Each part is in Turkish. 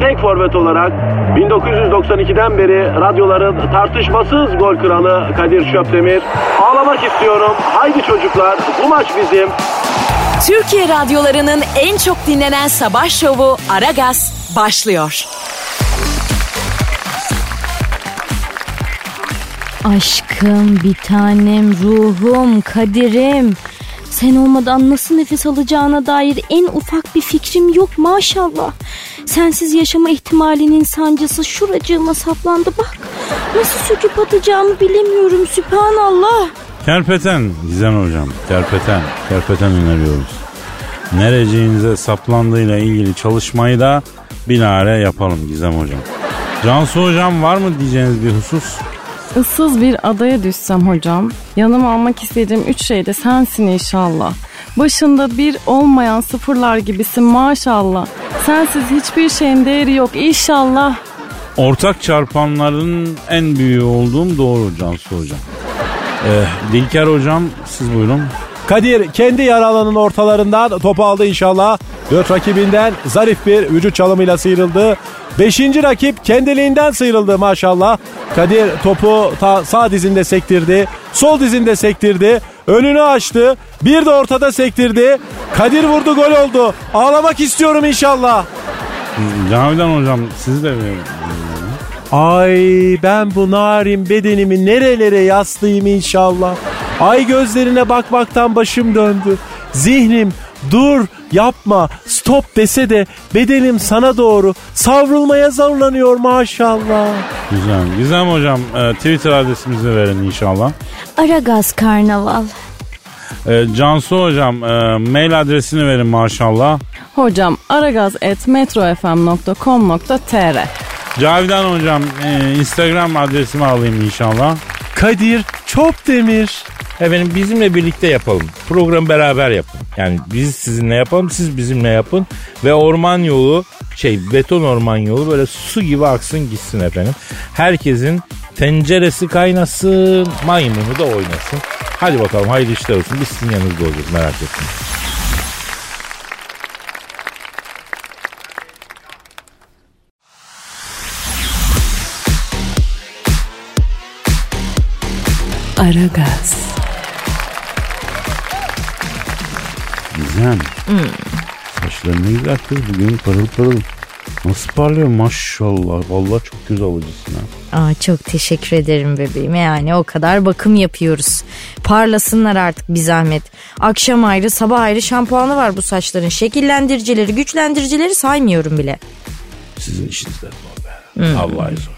tek forvet olarak 1992'den beri radyoların tartışmasız gol kralı Kadir Şöpdemir. Ağlamak istiyorum. Haydi çocuklar bu maç bizim. Türkiye radyolarının en çok dinlenen sabah şovu Aragaz başlıyor. Aşkım, bir tanem, ruhum, kaderim. Sen olmadan nasıl nefes alacağına dair en ufak bir fikrim yok maşallah. Sensiz yaşama ihtimalinin sancısı şuracığıma saplandı bak. Nasıl söküp atacağımı bilemiyorum sübhanallah. Kerpeten Gizem hocam. Kerpeten. Kerpeten öneriyoruz. Nereciğinize saplandığıyla ilgili çalışmayı da binare yapalım Gizem hocam. Cansu hocam var mı diyeceğiniz bir husus? Issız bir adaya düşsem hocam, yanıma almak istediğim üç şey de sensin inşallah. Başında bir olmayan sıfırlar gibisin maşallah. Sensiz hiçbir şeyin değeri yok inşallah. Ortak çarpanların en büyüğü olduğum doğru Cansu hocam. Ee, Dilker hocam siz buyurun. Kadir kendi yer alanın ortalarından topu aldı inşallah. Dört rakibinden zarif bir vücut çalımıyla sıyrıldı. Beşinci rakip kendiliğinden sıyrıldı maşallah. Kadir topu sağ dizinde sektirdi. Sol dizinde sektirdi. Önünü açtı. Bir de ortada sektirdi. Kadir vurdu gol oldu. Ağlamak istiyorum inşallah. Cavidan hocam siz de. Ay ben bu narin bedenimi nerelere yaslayayım inşallah. Ay gözlerine bakmaktan başım döndü. Zihnim dur yapma stop dese de bedenim sana doğru savrulmaya zorlanıyor maşallah. Güzel. Gizem hocam e, Twitter adresimizi verin inşallah. Aragaz Karnaval. E, Cansu hocam e, mail adresini verin maşallah. Hocam aragaz.metrofm.com.tr Cavidan hocam e, Instagram adresimi alayım inşallah. Kadir Çopdemir. Efendim bizimle birlikte yapalım. Programı beraber yapın. Yani biz sizinle yapalım, siz bizimle yapın. Ve orman yolu, şey beton orman yolu böyle su gibi aksın gitsin efendim. Herkesin tenceresi kaynasın, maymunu da oynasın. Hadi bakalım hayırlı işler olsun. Biz sizin yanınızda olacağız merak etmeyin. Aragaz. Gizem. Saçların ne güzel kız bugün parıl parıl. Nasıl parlıyor maşallah. Vallahi çok göz alıcısın ha. Aa, çok teşekkür ederim bebeğim. Yani o kadar bakım yapıyoruz. Parlasınlar artık bir zahmet. Akşam ayrı sabah ayrı şampuanı var bu saçların. Şekillendiricileri güçlendiricileri saymıyorum bile. Sizin işiniz de zor be. Vallahi zor.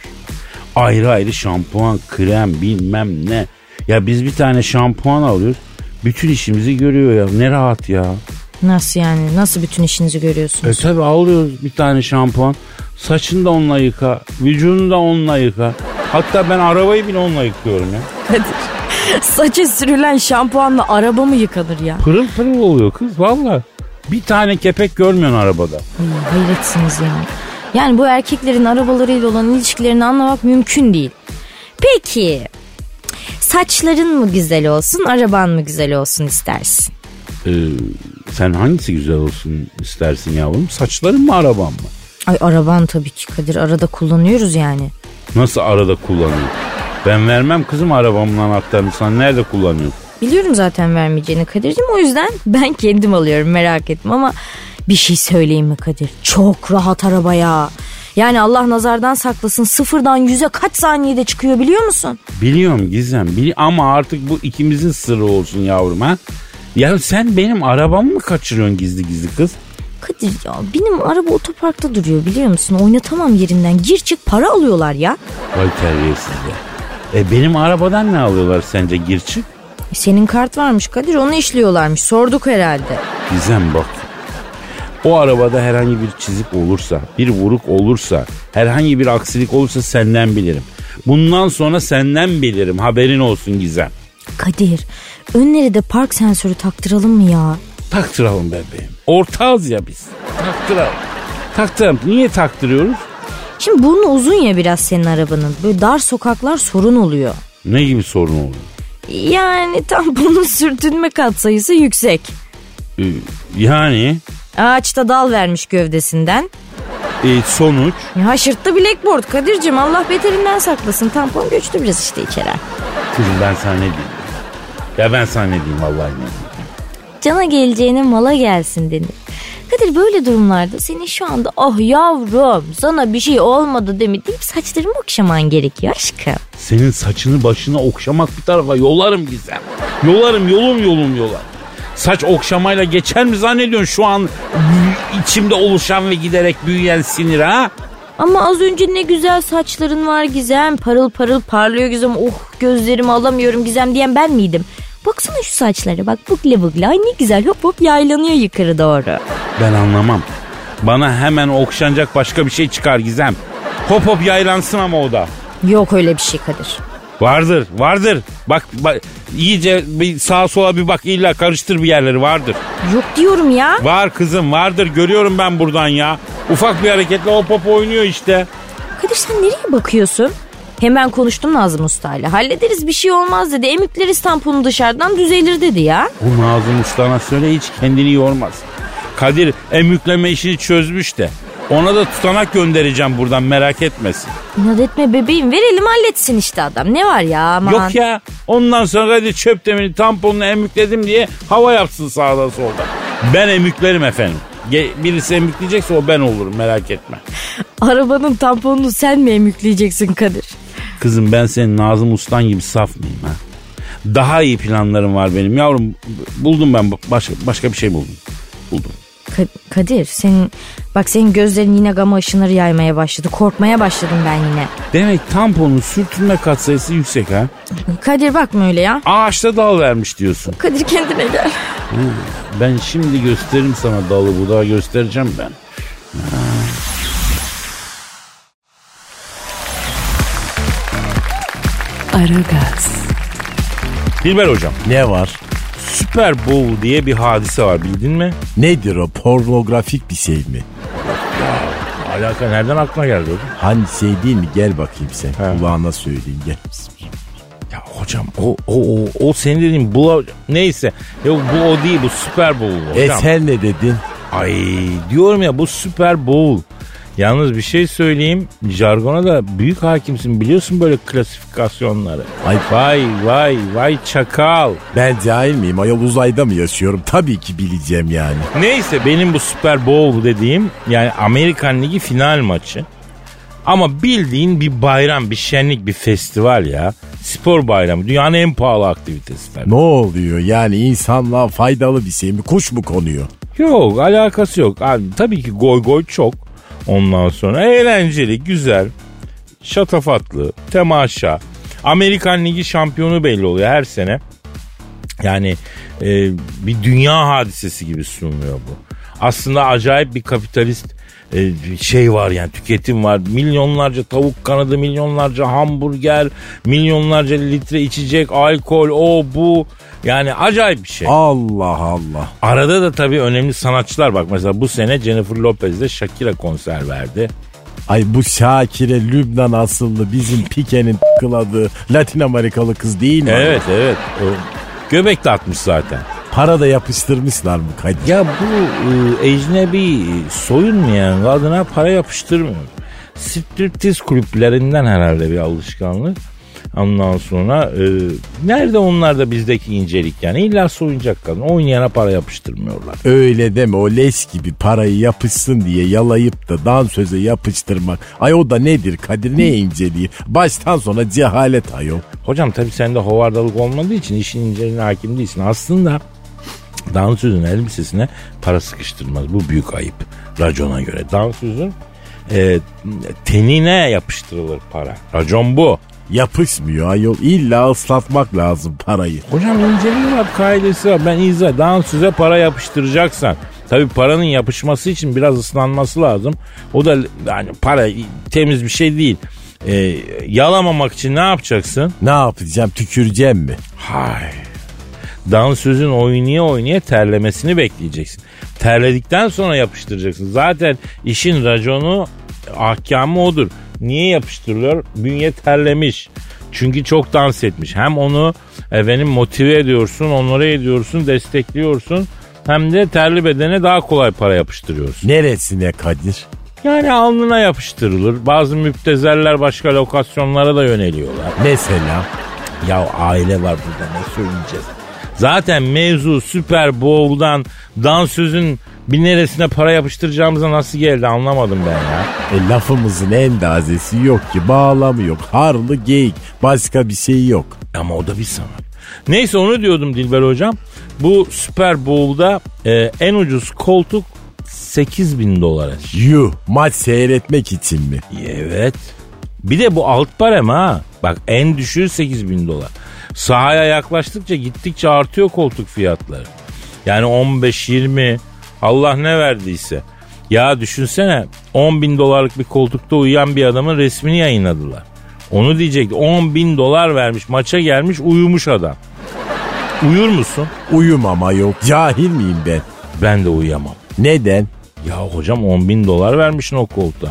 Ayrı ayrı şampuan, krem bilmem ne. Ya biz bir tane şampuan alıyoruz. Bütün işimizi görüyor ya. Ne rahat ya. Nasıl yani? Nasıl bütün işinizi E görüyorsunuz? tabi alıyoruz bir tane şampuan. Saçını da onunla yıka. Vücudunu da onunla yıka. Hatta ben arabayı bile onunla yıkıyorum ya. Saça sürülen şampuanla araba mı yıkanır ya? Pırıl pırıl oluyor kız valla. Bir tane kepek görmüyorsun arabada. Ay, hayretsiniz ya. Yani bu erkeklerin arabalarıyla olan ilişkilerini anlamak mümkün değil. Peki saçların mı güzel olsun araban mı güzel olsun istersin? Ee, sen hangisi güzel olsun istersin yavrum? Saçların mı araban mı? Ay araban tabii ki Kadir arada kullanıyoruz yani. Nasıl arada kullanıyorsun? Ben vermem kızım arabamın anahtarını sana. Nerede kullanıyorsun? Biliyorum zaten vermeyeceğini Kadir'cim o yüzden ben kendim alıyorum merak etme ama bir şey söyleyeyim mi Kadir? Çok rahat araba ya. Yani Allah nazardan saklasın sıfırdan yüze kaç saniyede çıkıyor biliyor musun? Biliyorum Gizem bili ama artık bu ikimizin sırrı olsun yavrum ha. Ya sen benim arabamı mı kaçırıyorsun gizli gizli kız? Kadir ya benim araba otoparkta duruyor biliyor musun? Oynatamam yerinden gir çık para alıyorlar ya. Vay terbiyesizler. E benim arabadan ne alıyorlar sence gir çık? Senin kart varmış Kadir onu işliyorlarmış sorduk herhalde. Gizem bak. O arabada herhangi bir çizik olursa, bir vuruk olursa, herhangi bir aksilik olursa senden bilirim. Bundan sonra senden bilirim. Haberin olsun Gizem. Kadir önleri de park sensörü taktıralım mı ya? Taktıralım bebeğim. Ortağız ya biz. Taktıralım. Taktıralım. Niye taktırıyoruz? Şimdi burnu uzun ya biraz senin arabanın. Böyle dar sokaklar sorun oluyor. Ne gibi sorun oluyor? Yani tamponun sürtünme katsayısı yüksek. Ee, yani Ağaçta dal vermiş gövdesinden. e, sonuç Haşırttı blackboard Kadir'cim Allah beterinden saklasın. Tampon göçtü biraz işte içeri. Kızım ben sana ne diyeyim? Ya ben sana ne diyeyim vallahi ne diyeyim? Cana geleceğine mala gelsin denir. Kadir böyle durumlarda senin şu anda oh yavrum sana bir şey olmadı demi deyip saçlarımı okşaman gerekiyor aşkım. Senin saçını başına okşamak bir tarafa yolarım Gizem. Yolarım yolum yolum yolar. Saç okşamayla geçer mi zannediyorsun şu an içimde oluşan ve giderek büyüyen sinir ha? Ama az önce ne güzel saçların var Gizem. Parıl parıl parlıyor Gizem. Oh gözlerimi alamıyorum Gizem diyen ben miydim? Baksana şu saçlara bak bukle bukle. Ay ne güzel hop hop yaylanıyor yukarı doğru. Ben anlamam. Bana hemen okşanacak başka bir şey çıkar Gizem. Hop hop yaylansın ama o da. Yok öyle bir şey Kadir. Vardır, vardır. Bak, bak iyice bir sağa sola bir bak illa karıştır bir yerleri vardır. Yok diyorum ya. Var kızım vardır görüyorum ben buradan ya. Ufak bir hareketle hop hop oynuyor işte. Kadir sen nereye bakıyorsun? Hemen konuştum Nazım Usta'yla. Hallederiz bir şey olmaz dedi. Emikleriz tamponu dışarıdan düzelir dedi ya. Bu Nazım Usta'na söyle hiç kendini yormaz. Kadir emükleme işini çözmüş de. Ona da tutanak göndereceğim buradan merak etmesin. İnat etme bebeğim verelim halletsin işte adam. Ne var ya aman. Yok ya ondan sonra Kadir çöp demiri tamponunu emükledim diye hava yapsın sağda solda. Ben emüklerim efendim. Birisi emükleyecekse o ben olurum merak etme. Arabanın tamponunu sen mi emükleyeceksin Kadir? Kızım ben senin Nazım Ustan gibi saf mıyım ha? Daha iyi planlarım var benim yavrum. Buldum ben başka, başka bir şey buldum. Buldum. Ka- Kadir senin bak senin gözlerin yine gama ışınları yaymaya başladı. Korkmaya başladım ben yine. Demek tamponun sürtünme katsayısı yüksek ha? Kadir bakma öyle ya. Ağaçta dal vermiş diyorsun. Kadir kendine gel. Ben şimdi gösteririm sana dalı budağı göstereceğim ben. Aragaz, Dilber hocam Ne var? Super Bowl diye bir hadise var bildin mi? Nedir o? Pornografik bir şey mi? Alaka nereden aklına geldi hocam? Hani şey değil mi? Gel bakayım sen. He. Kulağına söyleyeyim gel. Ya hocam o o o, o senin dediğin bu neyse. Yok bu o değil bu Super Bowl E hocam. sen ne dedin? Ay diyorum ya bu Super Bowl. Yalnız bir şey söyleyeyim. Jargona da büyük hakimsin biliyorsun böyle klasifikasyonları. Ay. Vay vay vay çakal. Ben cahil miyim? Ayol uzayda mı yaşıyorum? Tabii ki bileceğim yani. Neyse benim bu Super Bowl dediğim yani Amerikan Ligi final maçı. Ama bildiğin bir bayram, bir şenlik, bir festival ya. Spor bayramı. Dünyanın en pahalı aktivitesi tabii. Ne oluyor? Yani insanlığa faydalı bir şey mi? Kuş mu konuyor? Yok alakası yok. Abi, tabii ki goy goy çok. Ondan sonra eğlenceli, güzel, şatafatlı, temaşa. Amerikan Ligi şampiyonu belli oluyor her sene. Yani e, bir dünya hadisesi gibi sunuluyor bu. Aslında acayip bir kapitalist e, şey var yani tüketim var. Milyonlarca tavuk kanadı, milyonlarca hamburger, milyonlarca litre içecek, alkol, o bu. Yani acayip bir şey. Allah Allah. Arada da tabii önemli sanatçılar bak mesela bu sene Jennifer Lopez de Shakira konser verdi. Ay bu Şakire Lübnan asıllı bizim Pike'nin tıkladığı Latin Amerikalı kız değil mi? Evet evet. Göbek de atmış zaten. Para da yapıştırmışlar mı Kadir? Ya bu e, ecnebi soyunmayan kadına para yapıştırmıyor. Striptiz kulüplerinden herhalde bir alışkanlık. Ondan sonra e, nerede onlar da bizdeki incelik yani illa soyunacak kadın oynayana para yapıştırmıyorlar. Öyle deme o leş gibi parayı yapışsın diye yalayıp da dansöze yapıştırmak. Ay o da nedir Kadir ne inceliği? Baştan sona cehalet ayol. Hocam tabii sende hovardalık olmadığı için işin inceliğine hakim değilsin. Aslında dansözün elbisesine para sıkıştırmaz. Bu büyük ayıp racona göre. Dansözün e, tenine yapıştırılır para. Racon bu. Yapışmıyor ayol. İlla ıslatmak lazım parayı. Hocam ince bir kaidesi var. Ben izah. Dansöze para yapıştıracaksan. Tabii paranın yapışması için biraz ıslanması lazım. O da yani para temiz bir şey değil. Ee, yalamamak için ne yapacaksın? Ne yapacağım tüküreceğim mi? Hay. Dansözün oynaya oynaya terlemesini bekleyeceksin. Terledikten sonra yapıştıracaksın. Zaten işin raconu ahkamı odur. Niye yapıştırılıyor? Bünye terlemiş. Çünkü çok dans etmiş. Hem onu efendim motive ediyorsun, onlara ediyorsun, destekliyorsun. Hem de terli bedene daha kolay para yapıştırıyorsun. Neresine Kadir? Yani alnına yapıştırılır. Bazı müptezeller başka lokasyonlara da yöneliyorlar. Mesela? Ya aile var burada ne söyleyeceğiz? Zaten mevzu Super Bowl'dan dansözün bir neresine para yapıştıracağımıza nasıl geldi anlamadım ben ya. E lafımızın endazesi yok ki bağlamı yok. Harlı geyik başka bir şey yok. Ama o da bir sanat. Neyse onu diyordum Dilber hocam. Bu Super Bowl'da e, en ucuz koltuk 8 bin dolara. Yuh maç seyretmek için mi? Evet. Bir de bu alt barem ha. Bak en düşüğü 8 bin dolar. Sahaya yaklaştıkça gittikçe artıyor koltuk fiyatları. Yani 15-20 Allah ne verdiyse. Ya düşünsene 10 bin dolarlık bir koltukta uyuyan bir adamın resmini yayınladılar. Onu diyecekti 10 bin dolar vermiş maça gelmiş uyumuş adam. Uyur musun? Uyumama yok. Cahil miyim ben? Ben de uyuyamam. Neden? Ya hocam 10 bin dolar vermişsin o koltuğa.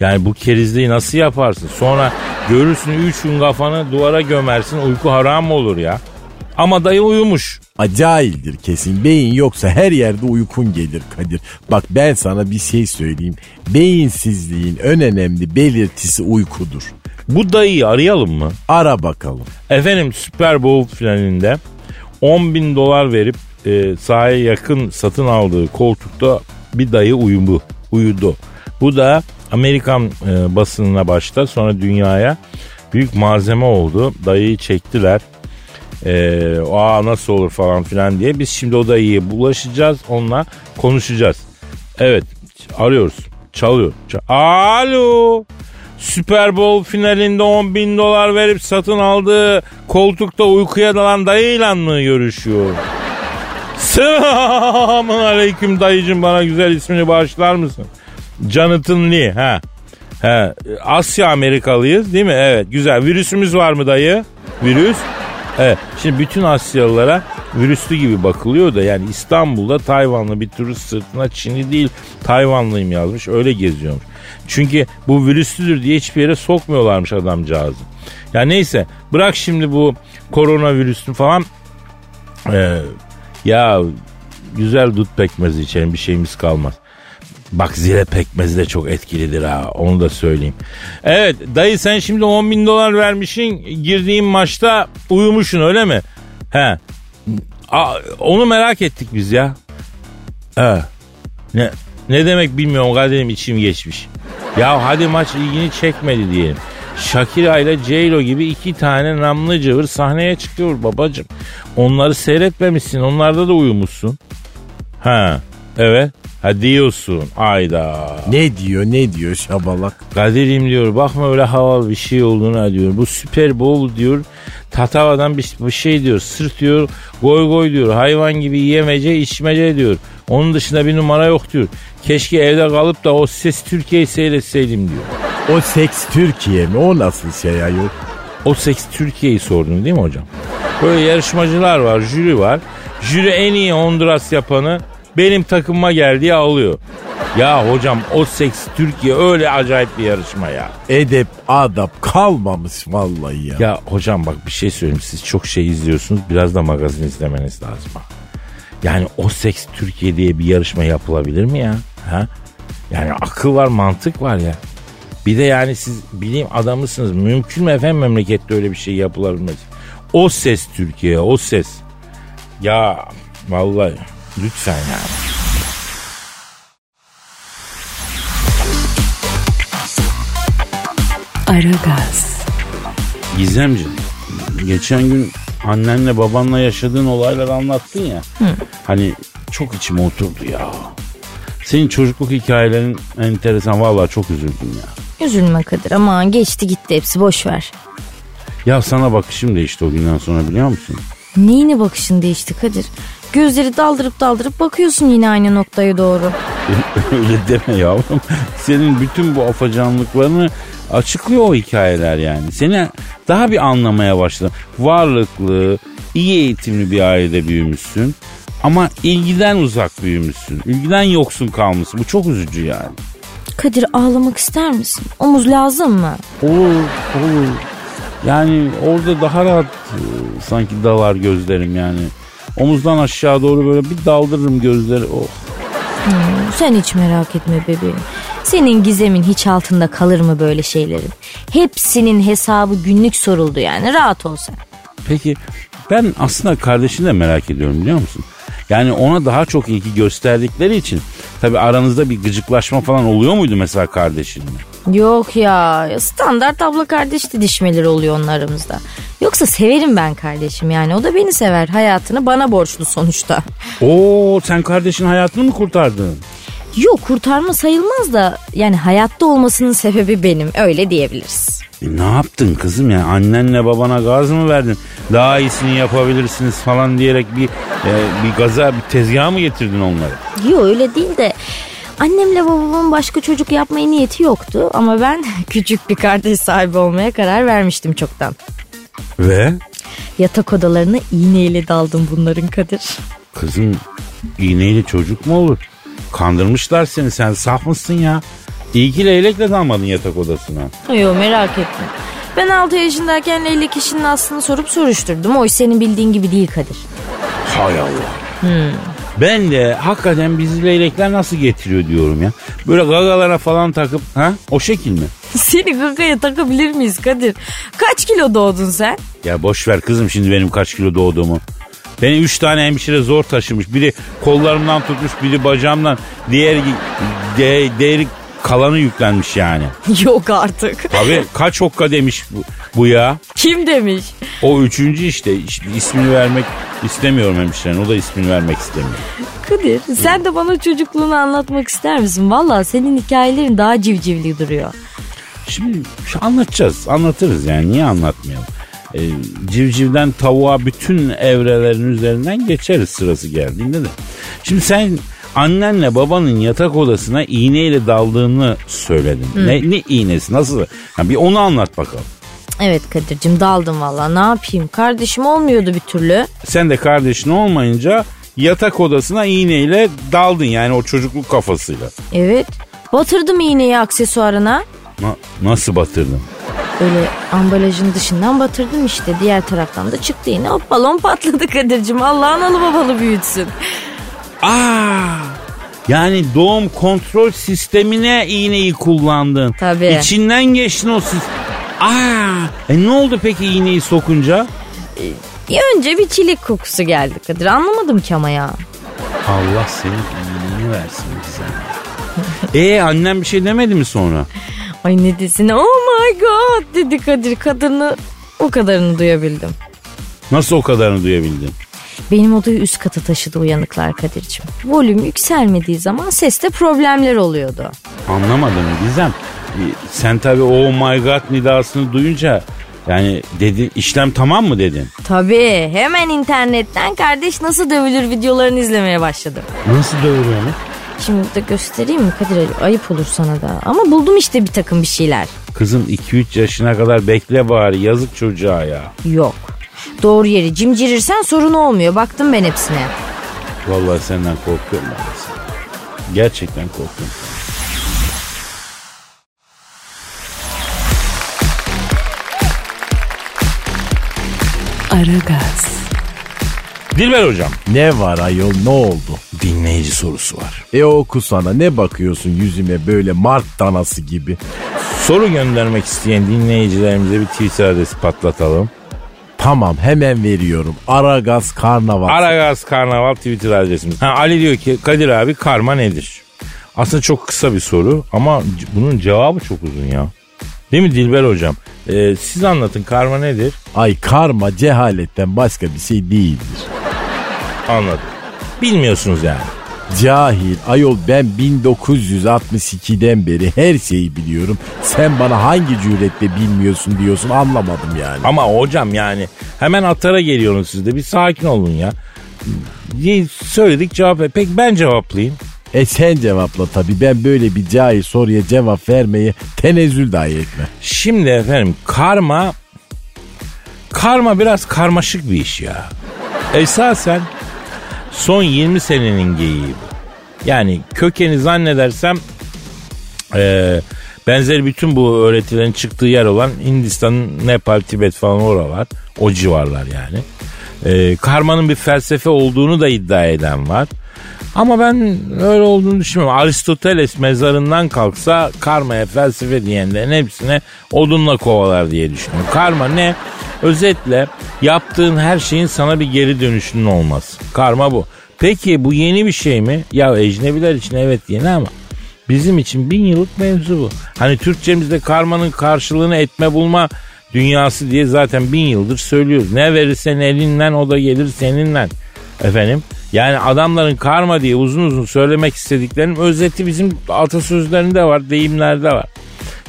Yani bu kerizliği nasıl yaparsın? Sonra görürsün 3 gün kafanı duvara gömersin uyku haram olur ya. Ama dayı uyumuş. Acayildir kesin. Beyin yoksa her yerde uykun gelir Kadir. Bak ben sana bir şey söyleyeyim. Beyinsizliğin en önemli belirtisi uykudur. Bu dayıyı arayalım mı? Ara bakalım. Efendim Super Bowl finalinde 10 bin dolar verip e, sahaya yakın satın aldığı koltukta bir dayı uyumu, uyudu. Bu da Amerikan e, basınına başta sonra dünyaya büyük malzeme oldu. Dayıyı çektiler. E, Aa nasıl olur falan filan diye. Biz şimdi o dayıya bulaşacağız. Onunla konuşacağız. Evet arıyoruz. Çalıyor. Çal- Alo. Super Bowl finalinde 10 bin dolar verip satın aldığı koltukta uykuya dalan dayıyla mı görüşüyor? Selamun aleyküm dayıcım bana güzel ismini bağışlar mısın? Jonathan Lee ha. He, Asya Amerikalıyız değil mi? Evet güzel. Virüsümüz var mı dayı? Virüs? Evet. Şimdi bütün Asyalılara virüslü gibi bakılıyor da yani İstanbul'da Tayvanlı bir turist sırtına Çinli değil Tayvanlıyım yazmış öyle geziyormuş. Çünkü bu virüslüdür diye hiçbir yere sokmuyorlarmış adamcağızı. Ya neyse bırak şimdi bu koronavirüsünü falan. Ee, ya güzel dut pekmezi içelim bir şeyimiz kalmaz. Bak zile pekmezi de çok etkilidir ha onu da söyleyeyim. Evet dayı sen şimdi 10 bin dolar vermişsin girdiğin maçta uyumuşsun öyle mi? He. A, onu merak ettik biz ya. He. Ne, ne demek bilmiyorum kaderim içim geçmiş. Ya hadi maç ilgini çekmedi diyelim. Shakira ile J-Lo gibi iki tane namlı cıvır sahneye çıkıyor babacım. Onları seyretmemişsin onlarda da uyumuşsun. Ha evet. Ha diyorsun ayda. Ne diyor ne diyor şabalak? Kadir'im diyor bakma öyle havalı bir şey olduğuna diyor. Bu Super Bowl diyor tatavadan bir, bir şey diyor. Sırt diyor goy goy diyor. Hayvan gibi yiyemece içmece diyor. Onun dışında bir numara yok diyor. Keşke evde kalıp da o ses Türkiye'yi seyretseydim diyor. O seks Türkiye mi? O nasıl şey ayol? O seks Türkiye'yi sordun değil mi hocam? Böyle yarışmacılar var, jüri var. Jüri en iyi Honduras yapanı benim takıma geldiği alıyor. Ya hocam o seks Türkiye öyle acayip bir yarışma ya. Edep adap kalmamış vallahi ya. Ya hocam bak bir şey söyleyeyim siz çok şey izliyorsunuz biraz da magazin izlemeniz lazım. ha. Yani o seks Türkiye diye bir yarışma yapılabilir mi ya? Ha? Yani akıl var mantık var ya. Bir de yani siz bilim adamısınız. Mümkün mü efendim memlekette öyle bir şey yapılabilmez? O ses Türkiye o ses. Ya vallahi lütfen ya. Aragaz, Gizemciğim geçen gün annenle babanla yaşadığın olayları anlattın ya. Hani çok içime oturdu ya. Senin çocukluk hikayelerin enteresan vallahi çok üzüldüm ya. Üzülme Kadir ama geçti gitti hepsi boş ver. Ya sana bakışım değişti o günden sonra biliyor musun? Neyine bakışın değişti Kadir? Gözleri daldırıp daldırıp bakıyorsun yine aynı noktaya doğru. Öyle deme yavrum. Senin bütün bu afacanlıklarını açıklıyor o hikayeler yani. Seni daha bir anlamaya başladım. Varlıklı, iyi eğitimli bir ailede büyümüşsün. Ama ilgiden uzak büyümüşsün. İlgiden yoksun kalmışsın. Bu çok üzücü yani. Kadir ağlamak ister misin? Omuz lazım mı? Olur, olur. Yani orada daha rahat e, sanki dalar gözlerim yani. Omuzdan aşağı doğru böyle bir daldırırım gözleri. Oh. Sen hiç merak etme bebeğim. Senin gizemin hiç altında kalır mı böyle şeylerin? Hepsinin hesabı günlük soruldu yani rahat ol sen. Peki ben aslında kardeşini de merak ediyorum biliyor musun? Yani ona daha çok ilgi gösterdikleri için tabi aranızda bir gıcıklaşma falan oluyor muydu mesela kardeşinle? Yok ya standart abla kardeş didişmeleri oluyor onun aramızda. Yoksa severim ben kardeşim yani o da beni sever hayatını bana borçlu sonuçta. Oo sen kardeşin hayatını mı kurtardın? Yok kurtarma sayılmaz da yani hayatta olmasının sebebi benim öyle diyebiliriz. E, ne yaptın kızım ya annenle babana gaz mı verdin? Daha iyisini yapabilirsiniz falan diyerek bir e, bir gaza bir tezgaha mı getirdin onları? Yok öyle değil de annemle babamın başka çocuk yapmaya niyeti yoktu ama ben küçük bir kardeş sahibi olmaya karar vermiştim çoktan. Ve? Yatak odalarına iğneyle daldım bunların Kadir. Kızım iğneyle çocuk mu olur? Kandırmışlar seni sen saf mısın ya? İyi ki leylekle dalmadın yatak odasına. Yok merak etme. Ben 6 yaşındayken leylek işinin aslını sorup soruşturdum. O iş senin bildiğin gibi değil Kadir. Hay Allah. Ben de hakikaten bizi leylekler nasıl getiriyor diyorum ya. Böyle gagalara falan takıp ha o şekil mi? Seni gagaya takabilir miyiz Kadir? Kaç kilo doğdun sen? Ya boş ver kızım şimdi benim kaç kilo doğduğumu. Beni üç tane hemşire zor taşımış. Biri kollarımdan tutmuş, biri bacağımdan. Diğer de, diğeri kalanı yüklenmiş yani. Yok artık. Tabii kaç hokka demiş bu, bu ya. Kim demiş? O üçüncü işte, ismini vermek istemiyorum hemşirenin. O da ismini vermek istemiyor. Kadir sen de bana çocukluğunu anlatmak ister misin? Valla senin hikayelerin daha civcivli duruyor. Şimdi anlatacağız, anlatırız yani niye anlatmayalım. Ee, civcivden tavuğa bütün evrelerin üzerinden geçeriz sırası geldiğinde de. Şimdi sen annenle babanın yatak odasına iğneyle daldığını söyledin. Ne, ne iğnesi nasıl? Ha, bir onu anlat bakalım. Evet Kadir'cim daldım valla ne yapayım kardeşim olmuyordu bir türlü. Sen de kardeşin olmayınca yatak odasına iğneyle daldın yani o çocukluk kafasıyla. Evet batırdım iğneyi aksesuarına. Na- nasıl batırdın? Öyle ambalajın dışından batırdım işte diğer taraftan da çıktı yine hop balon patladı Kadir'cim Allah analı babalı büyütsün. Aa! Yani doğum kontrol sistemine iğneyi kullandın. Tabii. İçinden geçtin o sistem. Aa! E ne oldu peki iğneyi sokunca? Bir önce bir çilek kokusu geldi Kadir anlamadım ki ama ya. Allah senin iyiliğini versin bize. E annem bir şey demedi mi sonra? Ay ne desin oh my god dedi Kadir kadını o kadarını duyabildim. Nasıl o kadarını duyabildin? Benim odayı üst kata taşıdı uyanıklar Kadir'cim. Volüm yükselmediği zaman seste problemler oluyordu. Anlamadım Gizem. Sen tabii oh my god nidasını duyunca yani dedi işlem tamam mı dedin? Tabii hemen internetten kardeş nasıl dövülür videolarını izlemeye başladım. Nasıl dövülüyor Şimdi de göstereyim mi Kadir Ali? Ayıp olur sana da. Ama buldum işte bir takım bir şeyler. Kızım 2-3 yaşına kadar bekle bari yazık çocuğa ya. Yok. Doğru yeri cimcirirsen sorun olmuyor. Baktım ben hepsine. Vallahi senden korkuyorum ben. Gerçekten korkuyorum. Aragaz, Dilber hocam Ne var ayol ne oldu? dinleyici sorusu var. E oku sana ne bakıyorsun yüzüme böyle mart danası gibi. Soru göndermek isteyen dinleyicilerimize bir Twitter adresi patlatalım. Tamam hemen veriyorum. Aragaz Karnaval. Aragaz Karnaval Twitter adresimiz. Ha, Ali diyor ki Kadir abi karma nedir? Aslında çok kısa bir soru ama bunun cevabı çok uzun ya. Değil mi Dilber hocam? Ee, siz anlatın karma nedir? Ay karma cehaletten başka bir şey değildir. Anladım. Bilmiyorsunuz yani. Cahil ayol ben 1962'den beri her şeyi biliyorum. Sen bana hangi cüretle bilmiyorsun diyorsun anlamadım yani. Ama hocam yani hemen atara geliyorsunuz siz de bir sakin olun ya. Söyledik cevap ver. Peki ben cevaplayayım. E sen cevapla tabii ben böyle bir cahil soruya cevap vermeyi tenezzül dahi etme. Şimdi efendim karma karma biraz karmaşık bir iş ya. Esasen son 20 senenin geyiği bu. Yani kökeni zannedersem e, benzeri bütün bu öğretilerin çıktığı yer olan Hindistan, Nepal, Tibet falan oralar. O civarlar yani. E, karmanın bir felsefe olduğunu da iddia eden var. Ama ben öyle olduğunu düşünmüyorum. Aristoteles mezarından kalksa karmaya felsefe diyenlerin hepsine odunla kovalar diye düşünüyorum. Karma ne? Özetle yaptığın her şeyin sana bir geri dönüşünün olması. Karma bu. Peki bu yeni bir şey mi? Ya ecnebiler için evet yeni ama bizim için bin yıllık mevzu bu. Hani Türkçemizde karmanın karşılığını etme bulma dünyası diye zaten bin yıldır söylüyoruz. Ne verirsen elinden o da gelir seninle. Efendim yani adamların karma diye uzun uzun söylemek istediklerinin özeti bizim atasözlerinde var, deyimlerde var.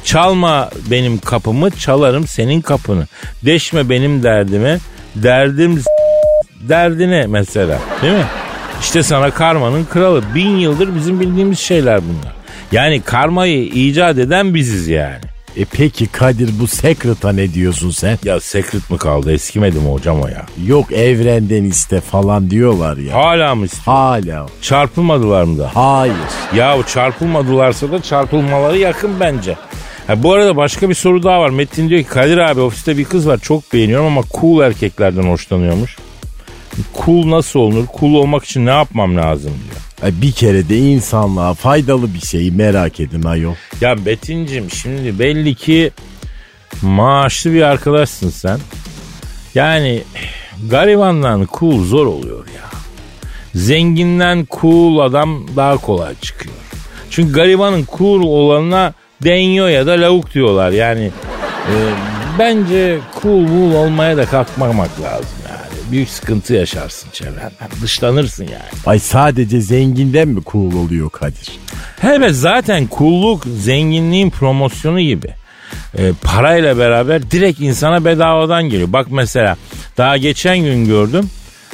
Çalma benim kapımı, çalarım senin kapını. Deşme benim derdimi, derdim derdine mesela. Değil mi? İşte sana karmanın kralı. Bin yıldır bizim bildiğimiz şeyler bunlar. Yani karmayı icat eden biziz yani. E peki Kadir bu Secret'a ne diyorsun sen? Ya secret mi kaldı eskimedi mi hocam o ya? Yok evrenden iste falan diyorlar ya. Hala mı istiyor? Hala. Çarpılmadılar mı da? Hayır. Ya çarpılmadılarsa da çarpılmaları yakın bence. Ha, bu arada başka bir soru daha var. Metin diyor ki Kadir abi ofiste bir kız var çok beğeniyorum ama cool erkeklerden hoşlanıyormuş. Cool nasıl olunur? Cool olmak için ne yapmam lazım diyor. E, Bir kere de insanlığa faydalı bir şeyi merak edin ayol. Ya Betincim şimdi belli ki maaşlı bir arkadaşsın sen. Yani garibandan cool zor oluyor ya. Zenginden cool adam daha kolay çıkıyor. Çünkü garibanın cool olanına deniyor ya da lavuk diyorlar. Yani e, bence cool cool olmaya da kalkmamak lazım yani. Büyük sıkıntı yaşarsın çevrenden. Dışlanırsın yani. Ay sadece zenginden mi cool oluyor Kadir? Evet zaten kulluk zenginliğin promosyonu gibi. E, parayla beraber direkt insana bedavadan geliyor. Bak mesela daha geçen gün gördüm.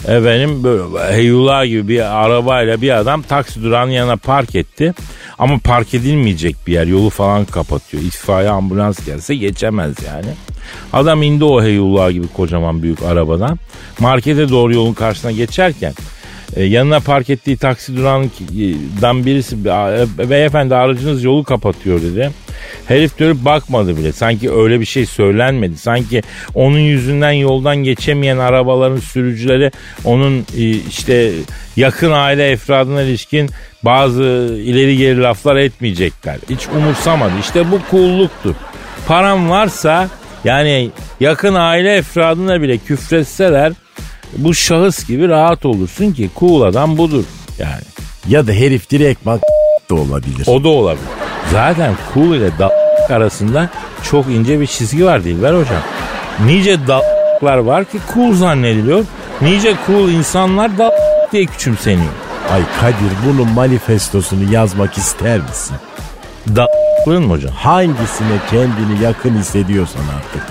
Efendim böyle heyula gibi bir arabayla bir adam taksi durağının yanına park etti. Ama park edilmeyecek bir yer. Yolu falan kapatıyor. İtfaiye ambulans gelse geçemez yani. Adam indi o heyula gibi kocaman büyük arabadan. Markete doğru yolun karşısına geçerken e, yanına park ettiği taksi durağından birisi "E, beyefendi aracınız yolu kapatıyor dedi. Herif dönüp bakmadı bile. Sanki öyle bir şey söylenmedi. Sanki onun yüzünden yoldan geçemeyen arabaların sürücüleri onun e, işte yakın aile efradına ilişkin bazı ileri geri laflar etmeyecekler. Hiç umursamadı. İşte bu kulluktur. Param varsa yani yakın aile efradına bile küfretseler bu şahıs gibi rahat olursun ki cool adam budur yani. Ya da herif direkt bak da olabilir. O da olabilir. Zaten cool ile da arasında çok ince bir çizgi var Dilber hocam. Nice da**lar var ki cool zannediliyor. Nice cool insanlar da diye küçümseniyor. Ay Kadir bunun manifestosunu yazmak ister misin? Da**lığın mı hocam? Hangisine kendini yakın hissediyorsan artık.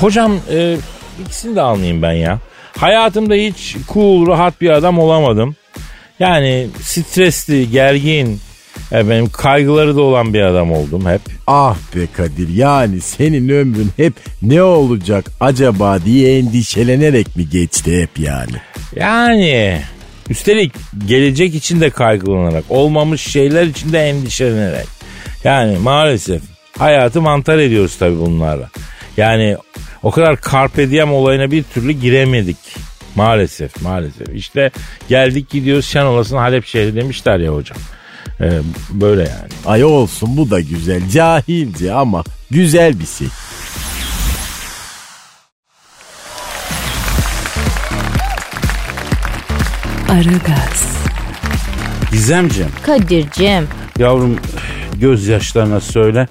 Hocam e, ikisini de almayayım ben ya. Hayatımda hiç cool, rahat bir adam olamadım. Yani stresli, gergin, efendim, kaygıları da olan bir adam oldum hep. Ah be Kadir yani senin ömrün hep ne olacak acaba diye endişelenerek mi geçti hep yani? Yani üstelik gelecek için de kaygılanarak, olmamış şeyler için de endişelenerek. Yani maalesef hayatı mantar ediyoruz tabii bunlarla. Yani o kadar carpe diem olayına bir türlü giremedik. Maalesef maalesef. İşte geldik gidiyoruz şen olasın Halep şehri demişler ya hocam. Ee, böyle yani. Ay olsun bu da güzel cahilce ama güzel bir şey. Aragaz, Gizemciğim Kadir'cim. yavrum gözyaşlarına söyle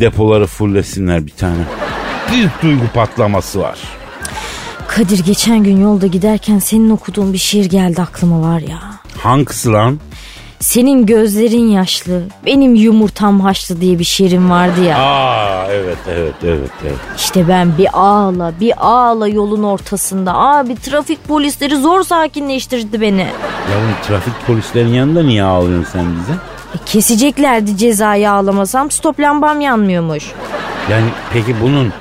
depoları fullesinler bir tane. Bir duygu patlaması var. Kadir geçen gün yolda giderken senin okuduğun bir şiir geldi aklıma var ya. Hangisi lan? Senin gözlerin yaşlı, benim yumurtam haşlı diye bir şiirim vardı ya. Aa evet evet evet evet. İşte ben bir ağla, bir ağla yolun ortasında. Abi trafik polisleri zor sakinleştirdi beni. Yavrum trafik polislerin yanında niye ağlıyorsun sen bize? E, keseceklerdi cezayı ağlamasam stop lambam yanmıyormuş. Yani peki bunun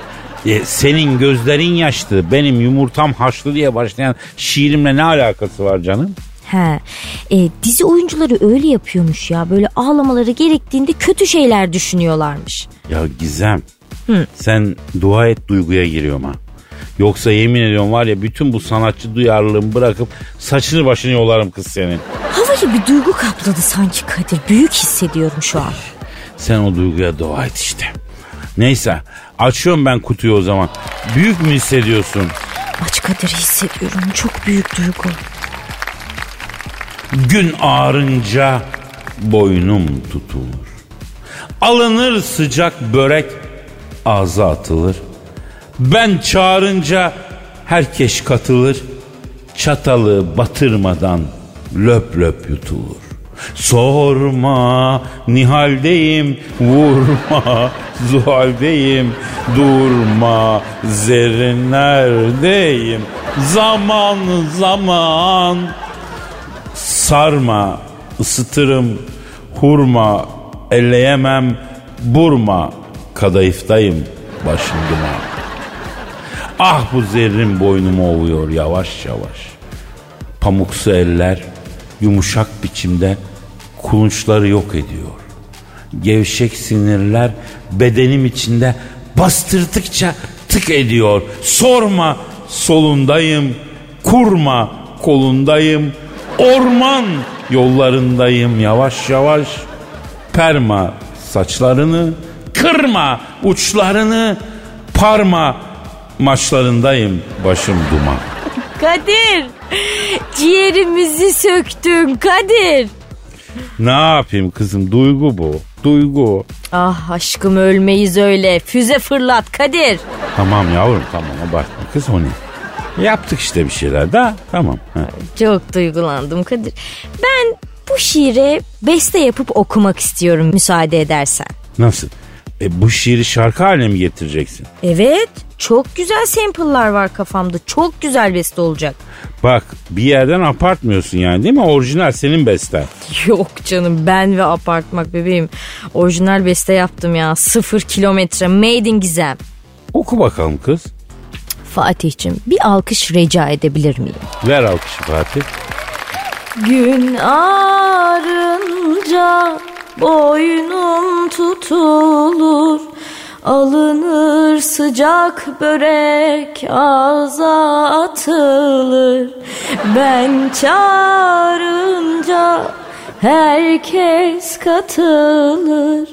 e, senin gözlerin yaşlı, benim yumurtam haşlı diye başlayan şiirimle ne alakası var canım? He, e, dizi oyuncuları öyle yapıyormuş ya. Böyle ağlamaları gerektiğinde kötü şeyler düşünüyorlarmış. Ya Gizem, sen dua et duyguya giriyorum ha. Yoksa yemin ediyorum var ya bütün bu sanatçı duyarlılığımı bırakıp saçını başını yolarım kız senin. Havayı bir duygu kapladı sanki Kadir. Büyük hissediyorum şu an. Sen o duyguya dua et işte. Neyse açıyorum ben kutuyu o zaman. Büyük mü hissediyorsun? Aç Kadir hissediyorum. Çok büyük duygu. Gün ağrınca boynum tutulur. Alınır sıcak börek ağza atılır. Ben çağırınca herkes katılır. Çatalı batırmadan löp löp yutulur. Sorma Nihal'deyim vurma Zuhal'deyim durma Zerrinlerdeyim zaman zaman Sarma, ısıtırım, hurma, elleyemem, burma, kadayıftayım başım duman. Ah bu zerrin boynumu ovuyor yavaş yavaş. Pamuksu eller yumuşak biçimde kulunçları yok ediyor. Gevşek sinirler bedenim içinde bastırdıkça tık ediyor. Sorma solundayım, kurma kolundayım, orman yollarındayım yavaş yavaş. Perma saçlarını, kırma uçlarını, parma maçlarındayım başım duman. Kadir! Ciğerimizi söktün Kadir. Ne yapayım kızım duygu bu. Duygu. Ah aşkım ölmeyiz öyle. Füze fırlat Kadir. Tamam yavrum tamam abartma kız o ne? Yaptık işte bir şeyler daha tamam. Ha. Çok duygulandım Kadir. Ben bu şiire beste yapıp okumak istiyorum müsaade edersen. Nasıl? E, bu şiiri şarkı haline mi getireceksin? Evet çok güzel sample'lar var kafamda. Çok güzel beste olacak. Bak bir yerden apartmıyorsun yani değil mi? Orijinal senin besten. Yok canım ben ve apartmak bebeğim. Orijinal beste yaptım ya. Sıfır kilometre made in gizem. Oku bakalım kız. Fatih'cim bir alkış rica edebilir miyim? Ver alkışı Fatih. Gün ağrınca boynum tutulur Alınır sıcak börek ağza atılır. Ben çağırınca herkes katılır.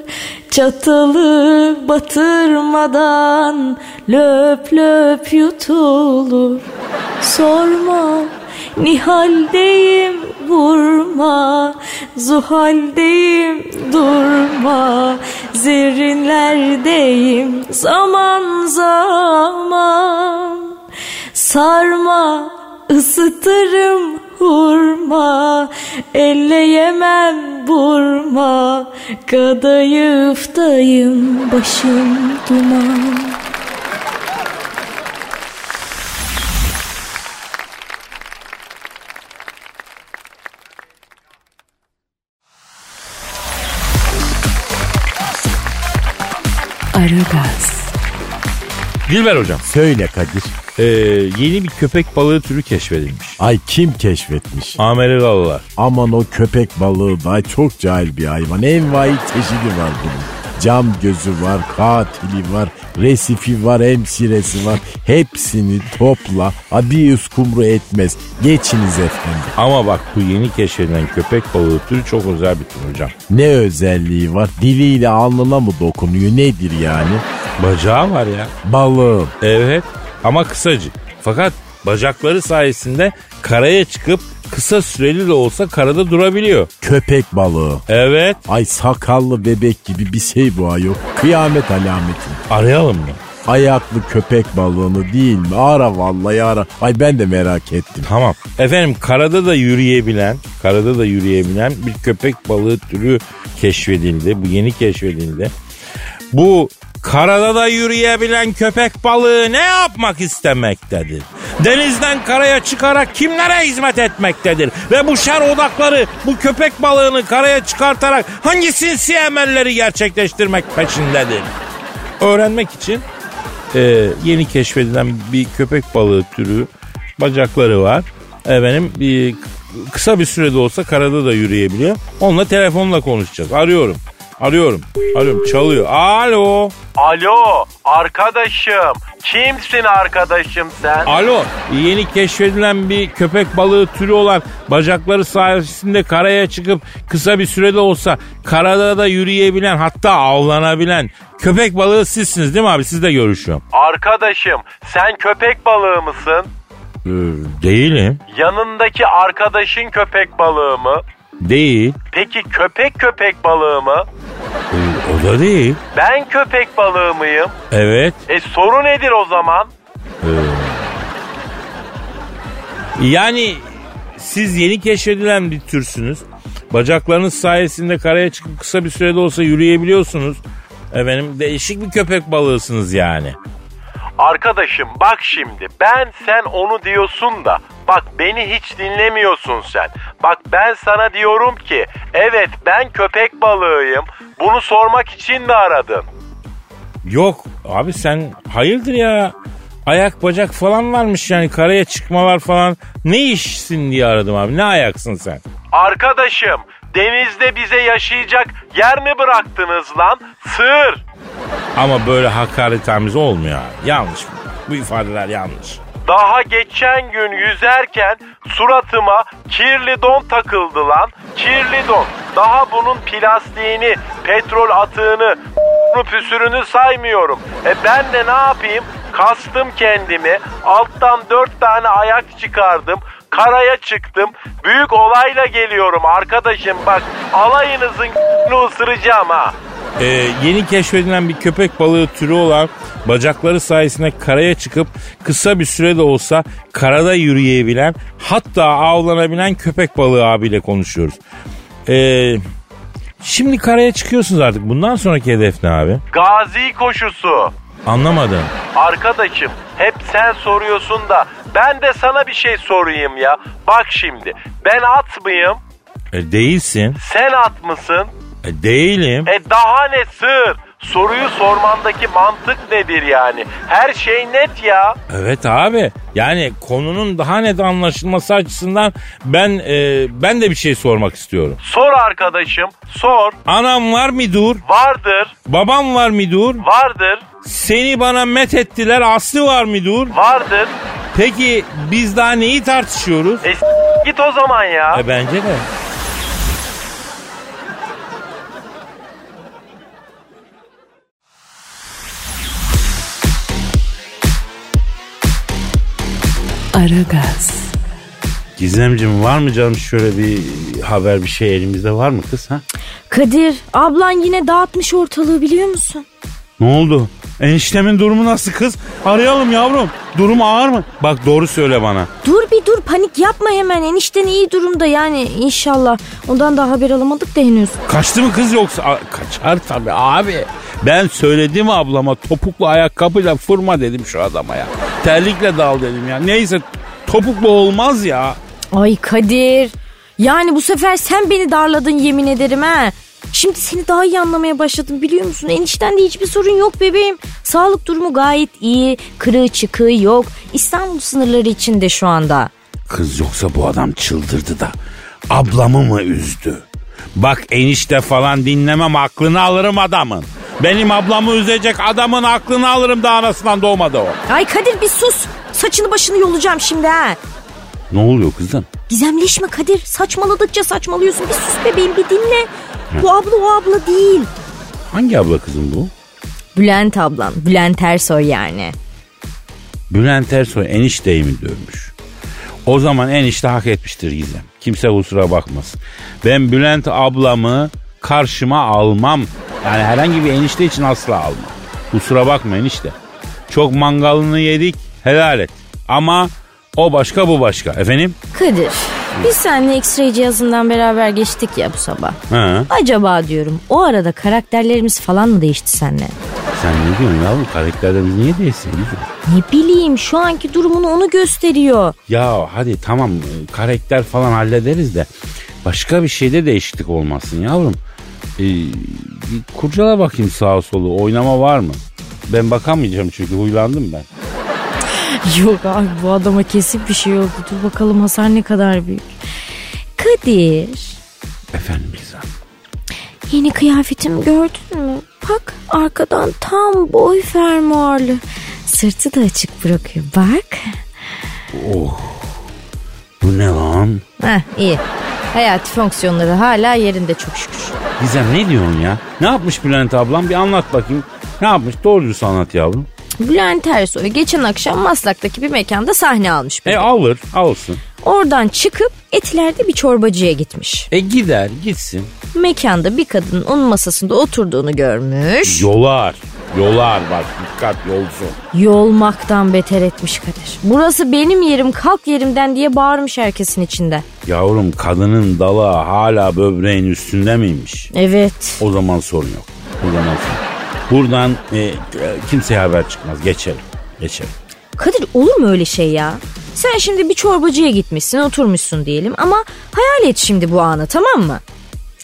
Çatalı batırmadan löp löp yutulur. Sorma Nihal'deyim vurma. Zuhal'deyim durma. Zerrinlerdeyim zaman zaman. Sarma ısıtırım hurma. Elleyemem burma. Kadayıftayım başım duman Dilber hocam Söyle Kadir. e, yeni bir köpek balığı türü keşfedilmiş. Ay kim keşfetmiş? Amerikalılar. Aman o köpek balığı da çok cahil bir hayvan. Envai çeşidi var bunun. Cam gözü var, katili var, resifi var, hemşiresi var. Hepsini topla. Abi uskumru etmez. Geçiniz efendim. Ama bak bu yeni keşfedilen köpek balığı türü çok özel bir tür hocam. Ne özelliği var? Diliyle alnına mı dokunuyor? Nedir yani? Bacağı var ya. Balığım. Evet ama kısacık. Fakat bacakları sayesinde karaya çıkıp kısa süreli de olsa karada durabiliyor. Köpek balığı. Evet Ay sakallı bebek gibi bir şey bu ayol. Kıyamet alameti. arayalım mı? Ayaklı köpek balığını değil mi? Ara vallahi ara. Ay ben de merak ettim. Tamam. Efendim karada da yürüyebilen, karada da yürüyebilen bir köpek balığı türü keşfedildi. Bu yeni keşfedildi. Bu karada da yürüyebilen köpek balığı ne yapmak istemektedir? Denizden karaya çıkarak kimlere hizmet etmektedir? Ve bu şer odakları bu köpek balığını karaya çıkartarak hangi sinsi emelleri gerçekleştirmek peşindedir? Öğrenmek için e, yeni keşfedilen bir köpek balığı türü bacakları var. Efendim bir, kısa bir sürede olsa karada da yürüyebiliyor. Onunla telefonla konuşacağız. Arıyorum. Arıyorum. Arıyorum. Çalıyor. Alo. Alo arkadaşım. Kimsin arkadaşım sen? Alo. Yeni keşfedilen bir köpek balığı türü olan bacakları sayesinde karaya çıkıp kısa bir sürede olsa karada da yürüyebilen hatta avlanabilen köpek balığı sizsiniz değil mi abi? Sizle görüşüyorum. Arkadaşım sen köpek balığı mısın? Ee, değilim. Yanındaki arkadaşın köpek balığı mı? Değil. Peki köpek köpek balığı mı? Ee, o da değil. Ben köpek balığı mıyım? Evet. E soru nedir o zaman? Yani siz yeni keşfedilen bir türsünüz. Bacaklarınız sayesinde karaya çıkıp kısa bir sürede olsa yürüyebiliyorsunuz. Efendim değişik bir köpek balığısınız yani. Arkadaşım bak şimdi ben sen onu diyorsun da bak beni hiç dinlemiyorsun sen. Bak ben sana diyorum ki evet ben köpek balığıyım. Bunu sormak için mi aradın? Yok abi sen hayırdır ya? Ayak bacak falan varmış yani karaya çıkmalar falan. Ne işsin diye aradım abi. Ne ayaksın sen? Arkadaşım denizde bize yaşayacak yer mi bıraktınız lan? Sığır. Ama böyle hakaretamiz olmuyor. Yanlış bu. Bu ifadeler yanlış. Daha geçen gün yüzerken suratıma kirli don takıldı lan. Kirli don. Daha bunun plastiğini, petrol atığını, püsürünü saymıyorum. E ben de ne yapayım? Kastım kendimi. Alttan dört tane ayak çıkardım. Karaya çıktım. Büyük olayla geliyorum arkadaşım. Bak alayınızın ısıracağım ha. Ee, yeni keşfedilen bir köpek balığı türü olan bacakları sayesinde karaya çıkıp kısa bir sürede olsa karada yürüyebilen hatta avlanabilen köpek balığı abiyle konuşuyoruz. Ee, şimdi karaya çıkıyorsunuz artık. Bundan sonraki hedef ne abi? Gazi koşusu. Anlamadım. Arkadaşım hep sen soruyorsun da ben de sana bir şey sorayım ya. Bak şimdi ben at mıyım? E, değilsin. Sen at mısın? E, değilim. E daha ne sığır? Soruyu sormandaki mantık nedir yani? Her şey net ya. Evet abi. Yani konunun daha net anlaşılması açısından ben e, ben de bir şey sormak istiyorum. Sor arkadaşım, sor. Anam var mı dur? Vardır, Babam var mı dur? vardır, Seni bana met ettiler. Aslı var mı dur? vardır. Peki biz daha neyi tartışıyoruz? E git o zaman ya. E bence de. Aragaz, Gizemciğim var mı canım şöyle bir haber bir şey elimizde var mı kız ha? Kadir ablan yine dağıtmış ortalığı biliyor musun? Ne oldu? Eniştemin durumu nasıl kız? Arayalım yavrum. Durumu ağır mı? Bak doğru söyle bana. Dur bir dur panik yapma hemen enişten iyi durumda yani inşallah. Ondan da haber alamadık da henüz. Kaçtı mı kız yoksa? A- kaçar tabii abi. Ben söyledim ablama topuklu ayakkabıyla fırma dedim şu adama ya. Terlikle dal dedim ya. Neyse topuklu olmaz ya. Ay Kadir yani bu sefer sen beni darladın yemin ederim ha. Şimdi seni daha iyi anlamaya başladım biliyor musun? Enişten de hiçbir sorun yok bebeğim. Sağlık durumu gayet iyi. Kırığı çıkığı yok. İstanbul sınırları içinde şu anda. Kız yoksa bu adam çıldırdı da ablamı mı üzdü? Bak enişte falan dinlemem aklını alırım adamın. Benim ablamı üzecek adamın aklını alırım da anasından doğmadı o. Ay Kadir bir sus. Saçını başını yolacağım şimdi ha. Ne oluyor kızım? Gizemleşme Kadir. Saçmaladıkça saçmalıyorsun. Bir sus bebeğim bir dinle. Bu abla o abla değil. Hangi abla kızım bu? Bülent ablam. Bülent Ersoy yani. Bülent Ersoy enişteyi mi dövmüş? O zaman enişte hak etmiştir Gizem. Kimse kusura bakmasın. Ben Bülent ablamı karşıma almam. Yani herhangi bir enişte için asla almam. Kusura bakma enişte. Çok mangalını yedik helal et. Ama o başka bu başka. Efendim? Kadir Biz seninle X-ray cihazından beraber geçtik ya bu sabah. Ha, Acaba diyorum o arada karakterlerimiz falan mı değişti seninle? sen ne diyorsun yavrum? Karakterlerimiz niye değilsin? Ne bileyim şu anki durumunu onu gösteriyor. Ya hadi tamam karakter falan hallederiz de başka bir şeyde değişiklik olmasın yavrum. Ee, kurcala bakayım sağa solu oynama var mı? Ben bakamayacağım çünkü huylandım ben. Yok abi bu adama kesin bir şey oldu. Dur bakalım hasar ne kadar büyük. Kadir Efendim Gizem. yeni kıyafetimi gördün mü? Bak arkadan tam boy fermuarlı. Sırtı da açık bırakıyor bak. Bu ne lan? Heh iyi. Hayati fonksiyonları hala yerinde çok şükür. Gizem ne diyorsun ya? Ne yapmış Bülent ablam bir anlat bakayım. Ne yapmış doğrusu anlat yavrum. Bülent Ersoy geçen akşam Maslak'taki bir mekanda sahne almış. E alır alsın. Oradan çıkıp Etiler'de bir çorbacıya gitmiş. E gider gitsin. Mekanda bir kadının onun masasında oturduğunu görmüş. Yolar. Yolar bak dikkat yolcu. Yolmaktan beter etmiş Kadir. Burası benim yerim kalk yerimden diye bağırmış herkesin içinde. Yavrum kadının dalı hala böbreğin üstünde miymiş? Evet. O zaman sorun yok. O zaman sorun. Buradan e, kimseye haber çıkmaz. Geçelim. Geçelim. Kadir olur mu öyle şey ya? Sen şimdi bir çorbacıya gitmişsin oturmuşsun diyelim ama hayal et şimdi bu anı tamam mı?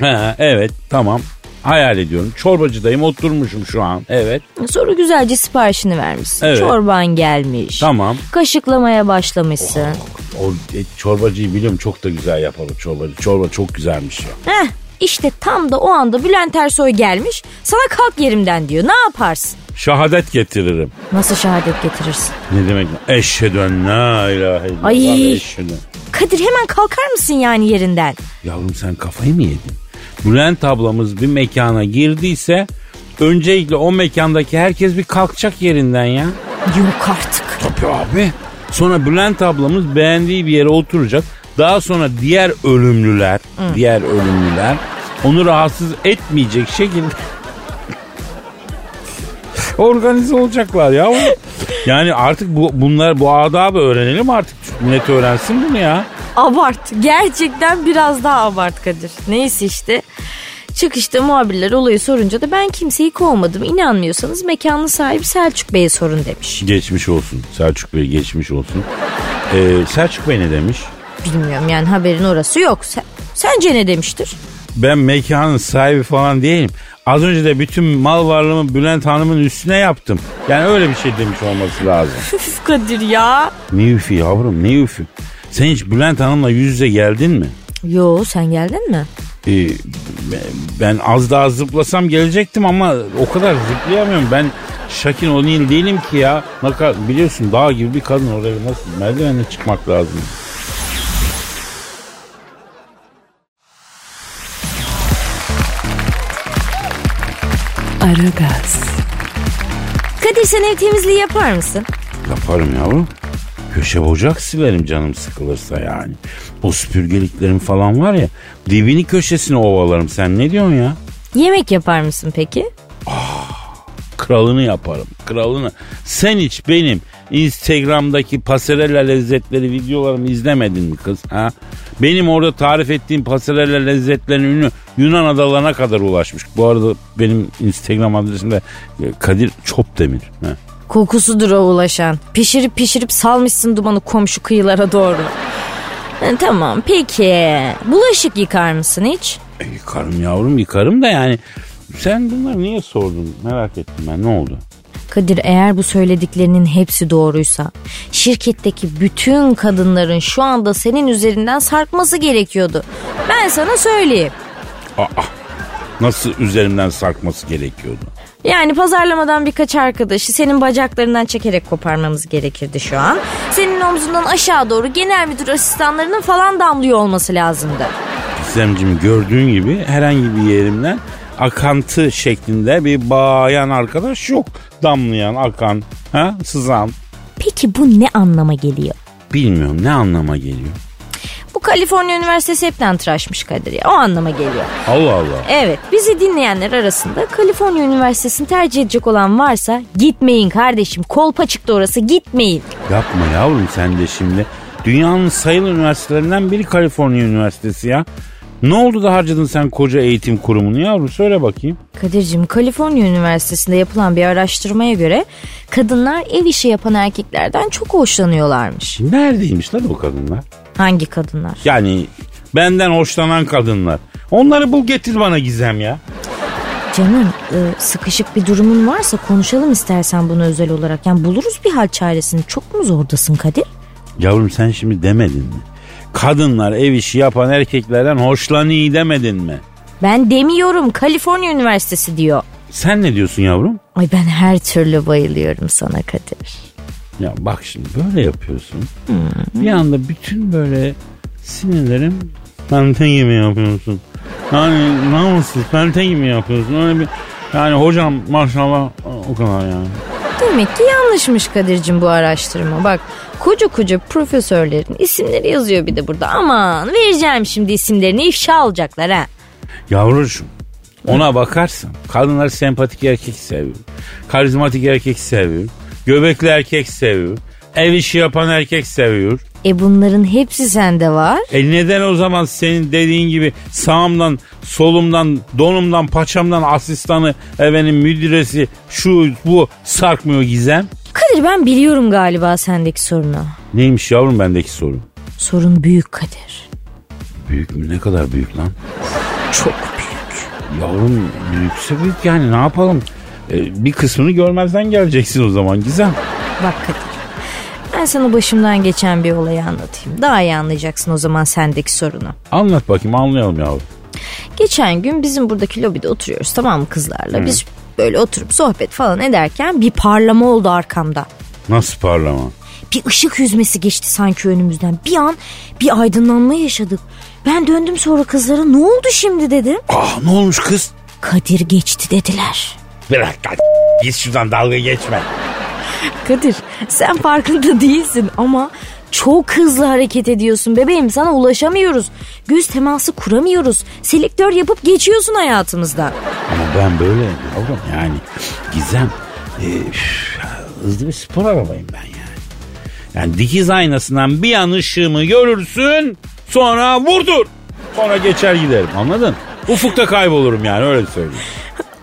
He, evet tamam. Hayal ediyorum. Çorbacıdayım oturmuşum şu an. Evet. Sonra güzelce siparişini vermişsin. Evet. Çorban gelmiş. Tamam. Kaşıklamaya başlamışsın. O e, çorbacıyı biliyorum çok da güzel yapar o çorbacı. Çorba çok güzelmiş ya. Heh işte tam da o anda Bülent Ersoy gelmiş sana kalk yerimden diyor. Ne yaparsın? Şahadet getiririm. Nasıl şehadet getirirsin? Ne demek? Eşhedü en la ilahe illallah. Ay. Kadir hemen kalkar mısın yani yerinden? Yavrum sen kafayı mı yedin? Bülent ablamız bir mekana girdiyse öncelikle o mekandaki herkes bir kalkacak yerinden ya. Yok artık. Tabii abi. Sonra Bülent ablamız beğendiği bir yere oturacak. Daha sonra diğer ölümlüler, diğer ölümlüler onu rahatsız etmeyecek şekilde organize olacaklar ya. Yani artık bu bunlar bu adabı öğrenelim artık. Millet öğrensin bunu ya. Abart. Gerçekten biraz daha abart Kadir. Neyse işte. Çıkışta muhabirler olayı sorunca da ben kimseyi kovmadım. İnanmıyorsanız mekanın sahibi Selçuk Bey'e sorun demiş. Geçmiş olsun. Selçuk Bey geçmiş olsun. Ee, Selçuk Bey ne demiş? Bilmiyorum yani haberin orası yok. Sen, sence ne demiştir? Ben mekanın sahibi falan değilim. Az önce de bütün mal varlığımı Bülent Hanım'ın üstüne yaptım. Yani öyle bir şey demiş olması lazım. Üf Kadir ya. ne üfü yavrum ne üfü. Sen hiç Bülent Hanım'la yüz yüze geldin mi? Yo sen geldin mi? Ee, ben az daha zıplasam gelecektim ama o kadar zıplayamıyorum. Ben Şakin O'Neal değilim ki ya. Biliyorsun dağ gibi bir kadın oraya nasıl merdivenle çıkmak lazım. Aragaz, Kadir sen ev temizliği yapar mısın? Yaparım yavrum. Köşe bucak silerim canım sıkılırsa yani. O süpürgeliklerim falan var ya dibini köşesine ovalarım. Sen ne diyorsun ya? Yemek yapar mısın peki? Kralını yaparım. Kralını. Sen hiç benim Instagram'daki pasarella lezzetleri videolarımı izlemedin mi kız? Ha? Benim orada tarif ettiğim pasarella lezzetlerinin ünü Yunan adalarına kadar ulaşmış. Bu arada benim Instagram adresim de e, Kadir Çopdemir. Ha. Kokusudur o ulaşan. Pişirip pişirip salmışsın dumanı komşu kıyılara doğru. E, tamam peki. Bulaşık yıkar mısın hiç? E, yıkarım yavrum yıkarım da yani sen bunları niye sordun merak ettim ben ne oldu? Kadir eğer bu söylediklerinin hepsi doğruysa şirketteki bütün kadınların şu anda senin üzerinden sarkması gerekiyordu. Ben sana söyleyeyim. Aa, nasıl üzerimden sarkması gerekiyordu? Yani pazarlamadan birkaç arkadaşı senin bacaklarından çekerek koparmamız gerekirdi şu an. Senin omzundan aşağı doğru genel müdür asistanlarının falan damlıyor olması lazımdı. Gizemciğim gördüğün gibi herhangi bir yerimden akantı şeklinde bir bayan arkadaş yok. Damlayan, akan, ha, sızan. Peki bu ne anlama geliyor? Bilmiyorum ne anlama geliyor. Bu Kaliforniya Üniversitesi hepten tıraşmış Kadir ya. O anlama geliyor. Allah Allah. Evet bizi dinleyenler arasında Kaliforniya Üniversitesi'ni tercih edecek olan varsa gitmeyin kardeşim. Kolpa çıktı orası gitmeyin. Yapma yavrum sen de şimdi. Dünyanın sayılı üniversitelerinden biri Kaliforniya Üniversitesi ya. Ne oldu da harcadın sen koca eğitim kurumunu yavrum söyle bakayım. Kadir'cim Kaliforniya Üniversitesi'nde yapılan bir araştırmaya göre kadınlar ev işi yapan erkeklerden çok hoşlanıyorlarmış. Neredeymiş lan o kadınlar? Hangi kadınlar? Yani benden hoşlanan kadınlar. Onları bul getir bana Gizem ya. Canım e, sıkışık bir durumun varsa konuşalım istersen bunu özel olarak. Yani buluruz bir hal çaresini. Çok mu zordasın Kadir? Yavrum sen şimdi demedin mi? Kadınlar ev işi yapan erkeklerden hoşlanıyor demedin mi? Ben demiyorum Kaliforniya Üniversitesi diyor. Sen ne diyorsun yavrum? Ay ben her türlü bayılıyorum sana Kadir. Ya bak şimdi böyle yapıyorsun. Bir anda bütün böyle sinirlerim pente gibi yapıyorsun. Yani namussuz pente gibi yapıyorsun. Öyle bir yani hocam maşallah o kadar yani. Demek ki yanlışmış Kadir'cim bu araştırma. Bak koca koca profesörlerin isimleri yazıyor bir de burada. Aman vereceğim şimdi isimlerini ifşa olacaklar ha. Yavrucuğum ona bakarsan kadınlar sempatik erkek seviyor. Karizmatik erkek seviyor. Göbekli erkek seviyor. Ev işi yapan erkek seviyor. E bunların hepsi sende var. E neden o zaman senin dediğin gibi sağımdan, solumdan, donumdan, paçamdan asistanı, efendim müdüresi, şu bu sarkmıyor gizem? Kadir ben biliyorum galiba sendeki sorunu. Neymiş yavrum bendeki sorun? Sorun büyük Kadir. Büyük mü? Ne kadar büyük lan? Çok büyük. Yavrum büyükse büyük yani ne yapalım? E, bir kısmını görmezden geleceksin o zaman Gizem. Bak Kadir. Ben sana başımdan geçen bir olayı anlatayım. Daha iyi anlayacaksın o zaman sendeki sorunu. Anlat bakayım anlayalım yavrum. Geçen gün bizim buradaki lobide oturuyoruz tamam mı kızlarla? Biz böyle oturup sohbet falan ederken bir parlama oldu arkamda. Nasıl parlama? Bir ışık yüzmesi geçti sanki önümüzden. Bir an bir aydınlanma yaşadık. Ben döndüm sonra kızlara ne oldu şimdi dedim. Ah ne olmuş kız? Kadir geçti dediler. Bırak lan git şuradan dalga geçme. Kadir sen farkında değilsin ama çok hızlı hareket ediyorsun bebeğim sana ulaşamıyoruz. Göz teması kuramıyoruz. Selektör yapıp geçiyorsun hayatımızda. Ama ben böyle yavrum yani Gizem e, üf, hızlı bir spor arabayım ben yani. Yani dikiz aynasından bir an ışığımı görürsün sonra vurdur. Sonra geçer giderim anladın? Ufukta kaybolurum yani öyle söyleyeyim.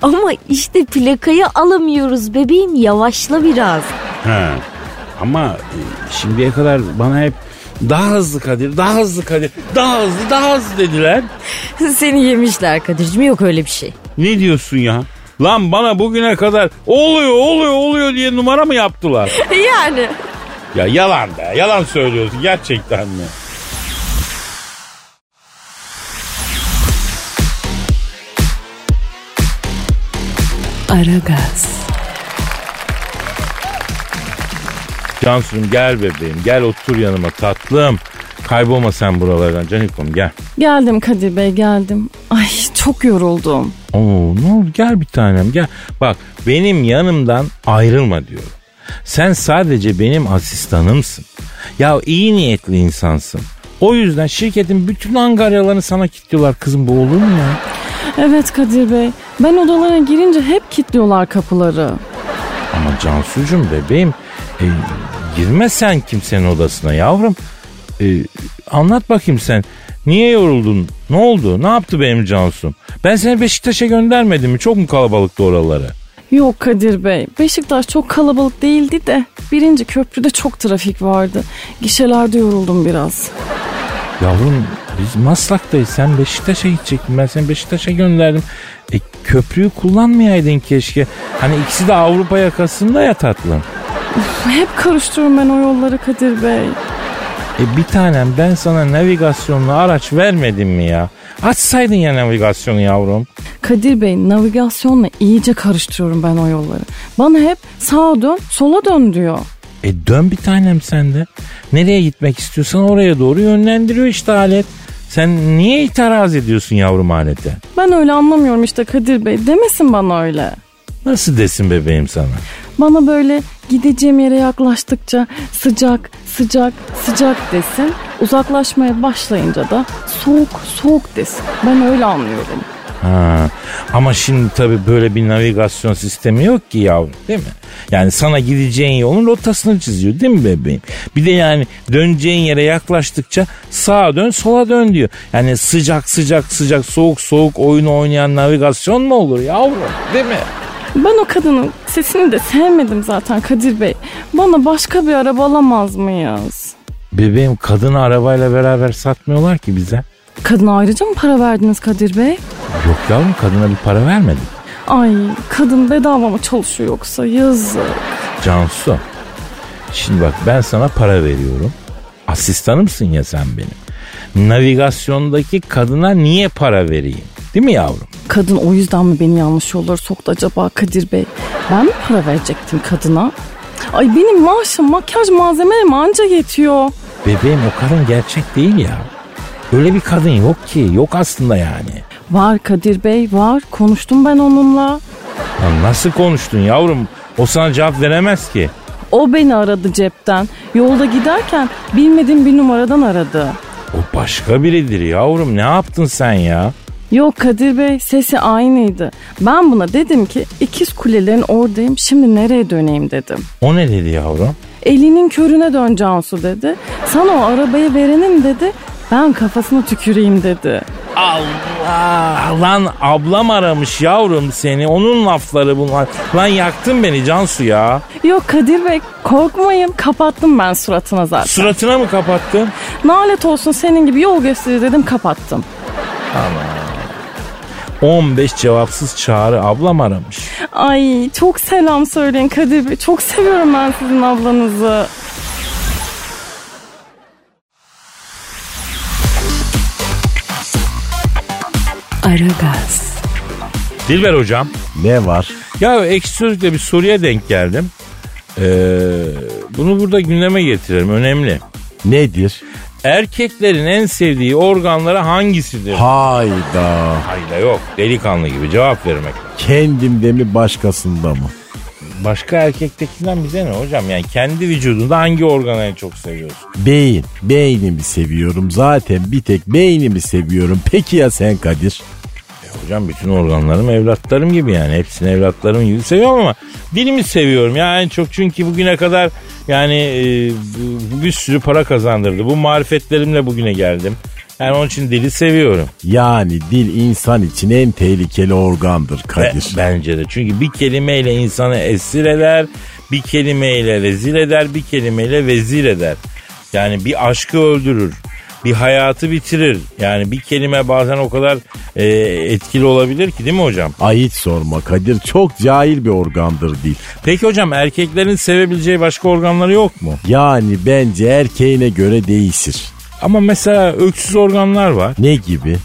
Ama işte plakayı alamıyoruz bebeğim yavaşla biraz. He. Ama e, şimdiye kadar bana hep daha hızlı Kadir, daha hızlı Kadir, daha hızlı, daha hızlı dediler. Seni yemişler Kadir'cim yok öyle bir şey. Ne diyorsun ya? Lan bana bugüne kadar oluyor, oluyor, oluyor diye numara mı yaptılar? Yani. ya yalan be, yalan söylüyorsun gerçekten mi? Aragaz. Cansu'cum gel bebeğim gel otur yanıma tatlım. Kaybolma sen buralardan Canikom gel. Geldim Kadir Bey geldim. Ay çok yoruldum. Oo ne oldu gel bir tanem gel. Bak benim yanımdan ayrılma diyorum. Sen sadece benim asistanımsın. Ya iyi niyetli insansın. O yüzden şirketin bütün angaryalarını sana kilitliyorlar kızım bu olur mu ya? Evet Kadir Bey. Ben odalara girince hep kilitliyorlar kapıları. Ama Cansu'cum bebeğim e, girme sen kimsenin odasına yavrum. E, anlat bakayım sen. Niye yoruldun? Ne oldu? Ne yaptı benim Cansu'm? Ben seni Beşiktaş'a göndermedim mi? Çok mu kalabalıktı oraları? Yok Kadir Bey. Beşiktaş çok kalabalık değildi de birinci köprüde çok trafik vardı. Gişelerde yoruldum biraz. Yavrum biz Maslak'tayız. Sen Beşiktaş'a gidecektin. Ben seni Beşiktaş'a gönderdim. E, köprüyü kullanmayaydın keşke. Hani ikisi de Avrupa yakasında ya tatlım. Hep karıştırıyorum ben o yolları Kadir Bey. E bir tanem ben sana navigasyonlu araç vermedim mi ya? Açsaydın ya navigasyonu yavrum. Kadir Bey navigasyonla iyice karıştırıyorum ben o yolları. Bana hep sağa dön sola dön diyor. E dön bir tanem sen de. Nereye gitmek istiyorsan oraya doğru yönlendiriyor işte alet. Sen niye itiraz ediyorsun yavrum alete? Ben öyle anlamıyorum işte Kadir Bey demesin bana öyle. Nasıl desin bebeğim sana? Bana böyle gideceğim yere yaklaştıkça sıcak sıcak sıcak desin. Uzaklaşmaya başlayınca da soğuk soğuk desin. Ben öyle anlıyorum. Ha. Ama şimdi tabii böyle bir navigasyon sistemi yok ki yavrum değil mi? Yani sana gideceğin yolun rotasını çiziyor değil mi bebeğim? Bir de yani döneceğin yere yaklaştıkça sağa dön sola dön diyor. Yani sıcak sıcak sıcak soğuk soğuk oyunu oynayan navigasyon mu olur yavrum değil mi? Ben o kadının sesini de sevmedim zaten Kadir Bey. Bana başka bir araba alamaz mıyız? Bebeğim kadını arabayla beraber satmıyorlar ki bize. Kadına ayrıca mı para verdiniz Kadir Bey? Yok yavrum kadına bir para vermedik. Ay kadın bedava mı çalışıyor yoksa yazık. Cansu. Şimdi bak ben sana para veriyorum. Asistanımsın ya sen benim. Navigasyondaki kadına niye para vereyim? Değil mi yavrum? Kadın o yüzden mi beni yanlış yollara soktu acaba Kadir Bey? Ben mi para verecektim kadına? Ay benim maaşım makyaj malzemelerime anca yetiyor. Bebeğim o kadın gerçek değil ya. Öyle bir kadın yok ki. Yok aslında yani. Var Kadir Bey var. Konuştum ben onunla. Ya nasıl konuştun yavrum? O sana cevap veremez ki. O beni aradı cepten. Yolda giderken bilmediğim bir numaradan aradı. O başka biridir yavrum. Ne yaptın sen ya? Yok Kadir Bey sesi aynıydı. Ben buna dedim ki ikiz kulelerin oradayım şimdi nereye döneyim dedim. O ne dedi yavrum? Elinin körüne dön Cansu dedi. Sana o arabayı verenim dedi. Ben kafasına tüküreyim dedi. Allah! Lan ablam aramış yavrum seni. Onun lafları bunlar. Lan yaktın beni Cansu ya. Yok Kadir Bey korkmayın kapattım ben suratına zaten. Suratına mı kapattın? Nalet olsun senin gibi yol gösterir dedim kapattım. 15 cevapsız çağrı ablam aramış. Ay çok selam söyleyin Kadir Bey. Çok seviyorum ben sizin ablanızı. Aragaz, Dilber hocam. Ne var? Ya ekşi sözlükte bir soruya denk geldim. Ee, bunu burada gündeme getirelim. Önemli. Nedir? Erkeklerin en sevdiği organları hangisidir? Hayda. Hayda yok. Delikanlı gibi cevap vermek. Kendimde mi başkasında mı? Başka erkektekinden bize ne hocam? Yani kendi vücudunda hangi organı en çok seviyorsun? Beyin. Beynimi seviyorum. Zaten bir tek beynimi seviyorum. Peki ya sen Kadir? Hocam bütün organlarım evlatlarım gibi yani. Hepsini evlatlarım gibi seviyorum ama dilimi seviyorum ya en çok çünkü bugüne kadar yani e, bir sürü para kazandırdı. Bu marifetlerimle bugüne geldim. Yani onun için dili seviyorum. Yani dil insan için en tehlikeli organdır Be- Kadir. bence de. Çünkü bir kelimeyle insanı esir eder, bir kelimeyle rezil eder, bir kelimeyle vezir eder. Yani bir aşkı öldürür, bir hayatı bitirir. Yani bir kelime bazen o kadar e, etkili olabilir ki değil mi hocam? Ay hiç sorma Kadir. Çok cahil bir organdır dil. Peki hocam erkeklerin sevebileceği başka organları yok mu? Yani bence erkeğine göre değişir. Ama mesela öksüz organlar var. Ne gibi?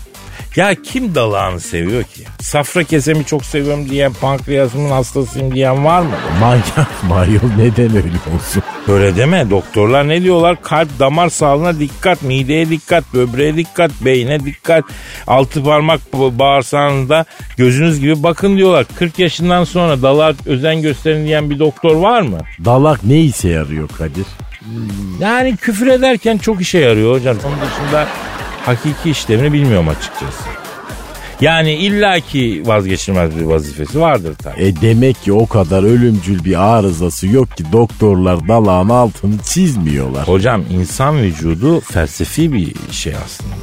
Ya kim dalağını seviyor ki? Safra kesemi çok seviyorum diyen, pankreasımın hastasıyım diyen var mı? Manyak ayol neden öyle olsun? Böyle deme. Doktorlar ne diyorlar? Kalp damar sağlığına dikkat, mideye dikkat, böbreğe dikkat, beyne dikkat. Altı parmak ba- bağırsağınızda gözünüz gibi bakın diyorlar. 40 yaşından sonra dalağa özen gösterin diyen bir doktor var mı? Dalak ne işe yarıyor Kadir? Yani küfür ederken çok işe yarıyor hocam. Onun dışında hakiki işlevini bilmiyorum açıkçası. Yani illaki vazgeçilmez bir vazifesi vardır tabii. E demek ki o kadar ölümcül bir arızası yok ki doktorlar dalağın altını çizmiyorlar. Hocam insan vücudu felsefi bir şey aslında.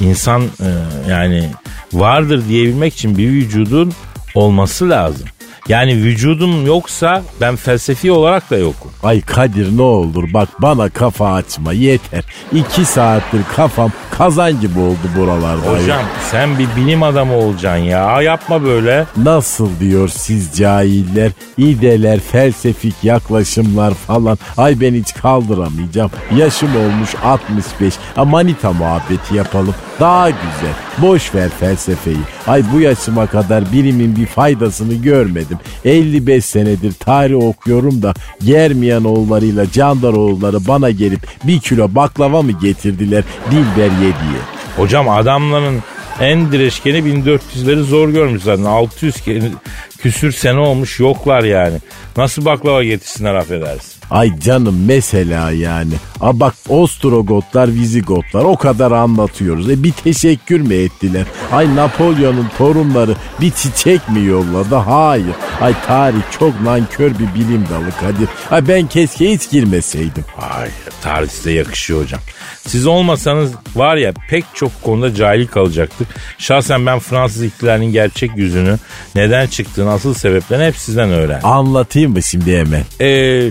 İnsan e, yani vardır diyebilmek için bir vücudun olması lazım. Yani vücudum yoksa ben felsefi olarak da yokum. Ay Kadir ne olur bak bana kafa açma yeter. İki saattir kafam kazan gibi oldu buralarda. Hocam sen bir bilim adamı olacaksın ya. Yapma böyle. Nasıl diyor siz cahiller, ideler, felsefik yaklaşımlar falan. Ay ben hiç kaldıramayacağım. Yaşım olmuş 65. Ha, manita muhabbeti yapalım. Daha güzel. Boş ver felsefeyi. Ay bu yaşıma kadar bilimin bir faydasını görmedim. 55 senedir tarih okuyorum da Germiyan oğullarıyla Candar oğulları bana gelip bir kilo baklava mı getirdiler Dilber ye diye. Hocam adamların en direşkeni 1400'leri zor görmüş zaten. 600 ke- küsür sene olmuş yoklar yani. Nasıl baklava getirsinler affedersin. Ay canım mesela yani. A bak Ostrogotlar, Vizigotlar o kadar anlatıyoruz. E bir teşekkür mü ettiler? Ay Napolyon'un torunları bir çiçek mi yolladı? Hayır. Ay tarih çok nankör bir bilim dalı Kadir. Ay ben keşke hiç girmeseydim. Ay tarih size yakışıyor hocam. Siz olmasanız var ya pek çok konuda cahil kalacaktık. Şahsen ben Fransız ihtilalinin gerçek yüzünü, neden çıktığını, asıl sebeplerini hep sizden öğrendim. Anlatayım mı şimdi hemen? Ee,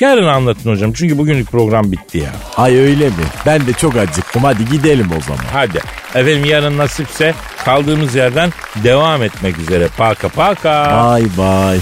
yarın anlatın hocam çünkü bugünlük program bitti ya. Ay öyle mi? Ben de çok acıktım. Hadi gidelim o zaman. Hadi. Efendim yarın nasipse kaldığımız yerden devam etmek üzere. Paka paka. Bye bye.